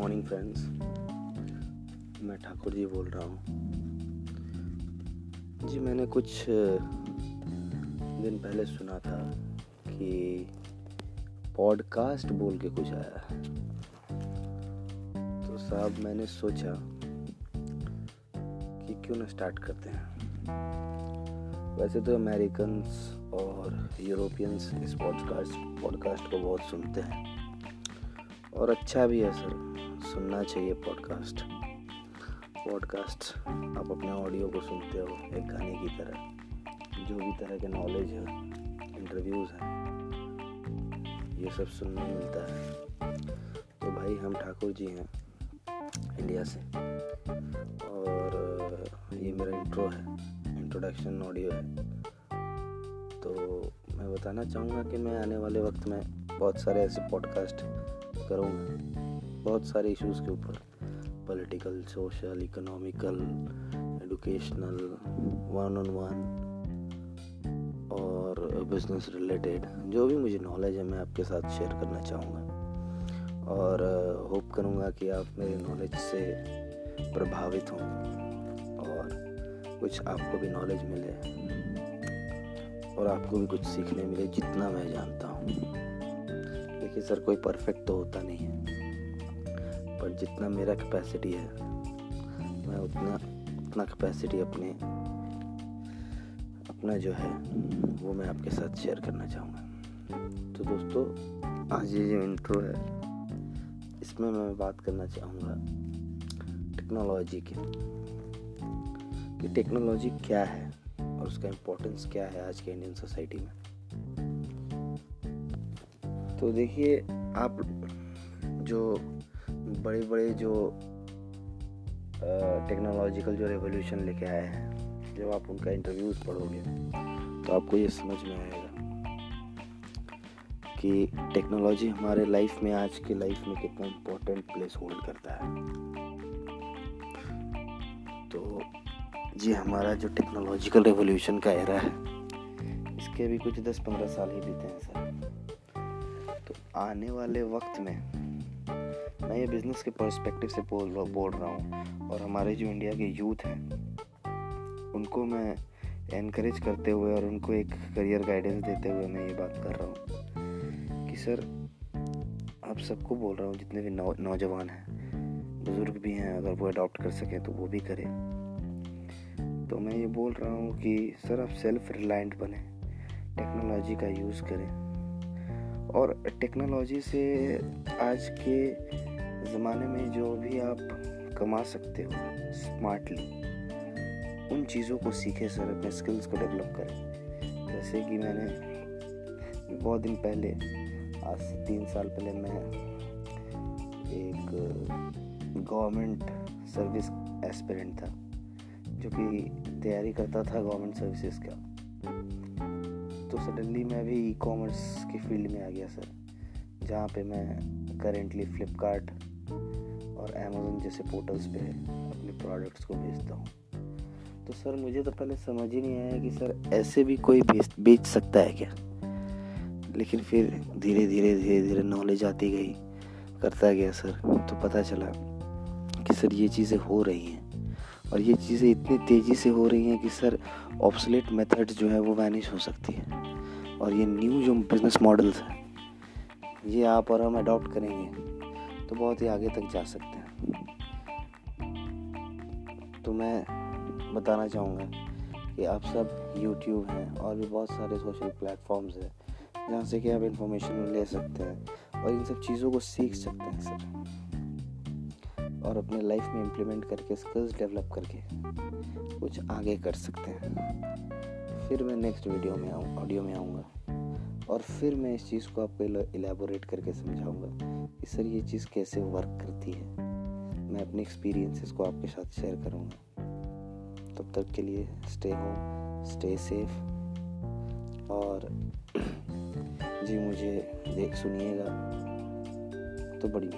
Morning friends मैं ठाकुर जी बोल रहा हूँ। जी, मैंने कुछ दिन पहले सुना था कि पॉडकास्ट बोल के कुछ आया है। तो साहब, मैंने सोचा कि क्यों ना स्टार्ट करते हैं। वैसे तो अमेरिकन और यूरोपियंस इस पॉडकास्ट पॉडकास्ट को बहुत सुनते हैं। और अच्छा भी है, सर। सुनना चाहिए पॉडकास्ट पॉडकास्ट आप अपने ऑडियो को सुनते हो एक गाने की तरह। जो भी तरह के नॉलेज है इंटरव्यूज़ हैं, ये सब सुनने मिलता है। तो भाई, हम ठाकुर जी हैं इंडिया से। और, ये मेरा इंट्रो है इंट्रोडक्शन ऑडियो है। तो मैं बताना चाहूँगा कि मैं आने वाले वक्त में बहुत सारे ऐसे पॉडकास्ट करूँगा। बहुत सारे इश्यूज़ के ऊपर। Political social economical educational one on one और बिज़नेस रिलेटेड जो भी मुझे नॉलेज है, मैं आपके साथ शेयर करना चाहूँगा। और होप करूँगा कि आप मेरे नॉलेज से प्रभावित हों और कुछ आपको भी नॉलेज मिले और आपको भी कुछ सीखने मिले जितना मैं जानता हूँ। देखिए सर, कोई परफेक्ट तो होता नहीं है। पर जितना मेरा कैपेसिटी है, मैं उतना उतना कैपेसिटी अपने, अपना जो है, वो मैं आपके साथ शेयर करना चाहूँगा। तो दोस्तों, आज ये जो इंट्रो है, इसमें मैं बात करना चाहूँगा टेक्नोलॉजी की। कि टेक्नोलॉजी क्या है और उसका इम्पोर्टेंस क्या है आज के इंडियन सोसाइटी में? तो देखिए, आप जो बड़े बड़े जो टेक्नोलॉजिकल जो रेवोल्यूशन लेके आए हैं, जब आप उनका इंटरव्यूज़ पढ़ोगे तो आपको ये समझ में आएगा कि टेक्नोलॉजी हमारे लाइफ में, आज के लाइफ में कितना इम्पोर्टेंट प्लेस होल्ड करता है। तो ये हमारा जो टेक्नोलॉजिकल रेवोल्यूशन का एरा है, इसके भी कुछ दस पंद्रह साल ही बीते हैं, सर। तो आने वाले वक्त में मैं ये बिज़नेस के पर्सपेक्टिव से बोल रहा बोल रहा हूँ और हमारे जो इंडिया के यूथ हैं उनको मैं एनकरेज करते हुए और उनको एक करियर गाइडेंस देते हुए मैं ये बात कर रहा हूँ कि सर आप सबको बोल रहा हूँ जितने भी नौ, नौजवान हैं बुज़ुर्ग भी हैं अगर वो अडॉप्ट कर सकें तो वो भी करें। तो मैं ये बोल रहा हूँ कि सर आप सेल्फ रिलायंट बने टेक्नोलॉजी का यूज़ करें। और टेक्नोलॉजी से आज के ज़माने में जो भी आप कमा सकते हो स्मार्टली उन चीज़ों को सीखे सर, अपने स्किल्स को डेवलप करें। जैसे कि मैंने बहुत दिन पहले, आज से तीन साल पहले मैं एक गवर्नमेंट सर्विस एस्पिरेंट था, जो कि तैयारी करता था गवर्नमेंट सर्विसेज़ का। तो सडनली मैं भी ई कॉमर्स की फ़ील्ड में आ गया सर जहाँ पे मैं करेंटली फ्लिपकार्ट और अमेज़ोन जैसे पोर्टल्स पे अपने प्रोडक्ट्स को बेचता हूँ। तो सर, मुझे तो पहले समझ ही नहीं आया कि सर, ऐसे भी कोई बेच बेच सकता है क्या? लेकिन फिर धीरे धीरे धीरे धीरे नॉलेज आती गई, करता गया सर। तो पता चला कि सर, ये चीज़ें हो रही हैं। और ये चीज़ें इतनी तेज़ी से हो रही हैं कि सर ऑप्सलेट मेथड जो है वो वैनिश हो सकती है। और ये न्यू जो बिज़नेस मॉडल्स हैं ये आप और हम अडॉप्ट करेंगे तो बहुत ही आगे तक जा सकते हैं। तो मैं बताना चाहूँगा कि आप सब यूट्यूब हैं और भी बहुत सारे सोशल प्लेटफॉर्म्स हैं, जहाँ से कि आप इंफॉर्मेशन ले सकते हैं और इन सब चीज़ों को सीख सकते हैं सर और अपने लाइफ में इम्प्लीमेंट करके स्किल्स डेवलप करके कुछ आगे कर सकते हैं। फिर मैं नेक्स्ट वीडियो में आऊँ ऑडियो में आऊँगा। और फिर मैं इस चीज़ को आपको एलेबोरेट करके समझाऊँगा कि सर ये चीज़ कैसे वर्क करती है। मैं अपने एक्सपीरियंसेस को आपके साथ शेयर करूँगा। तब तक के लिए स्टे होम स्टे सेफ़ और जी मुझे देख सुनिएगा तो बड़ी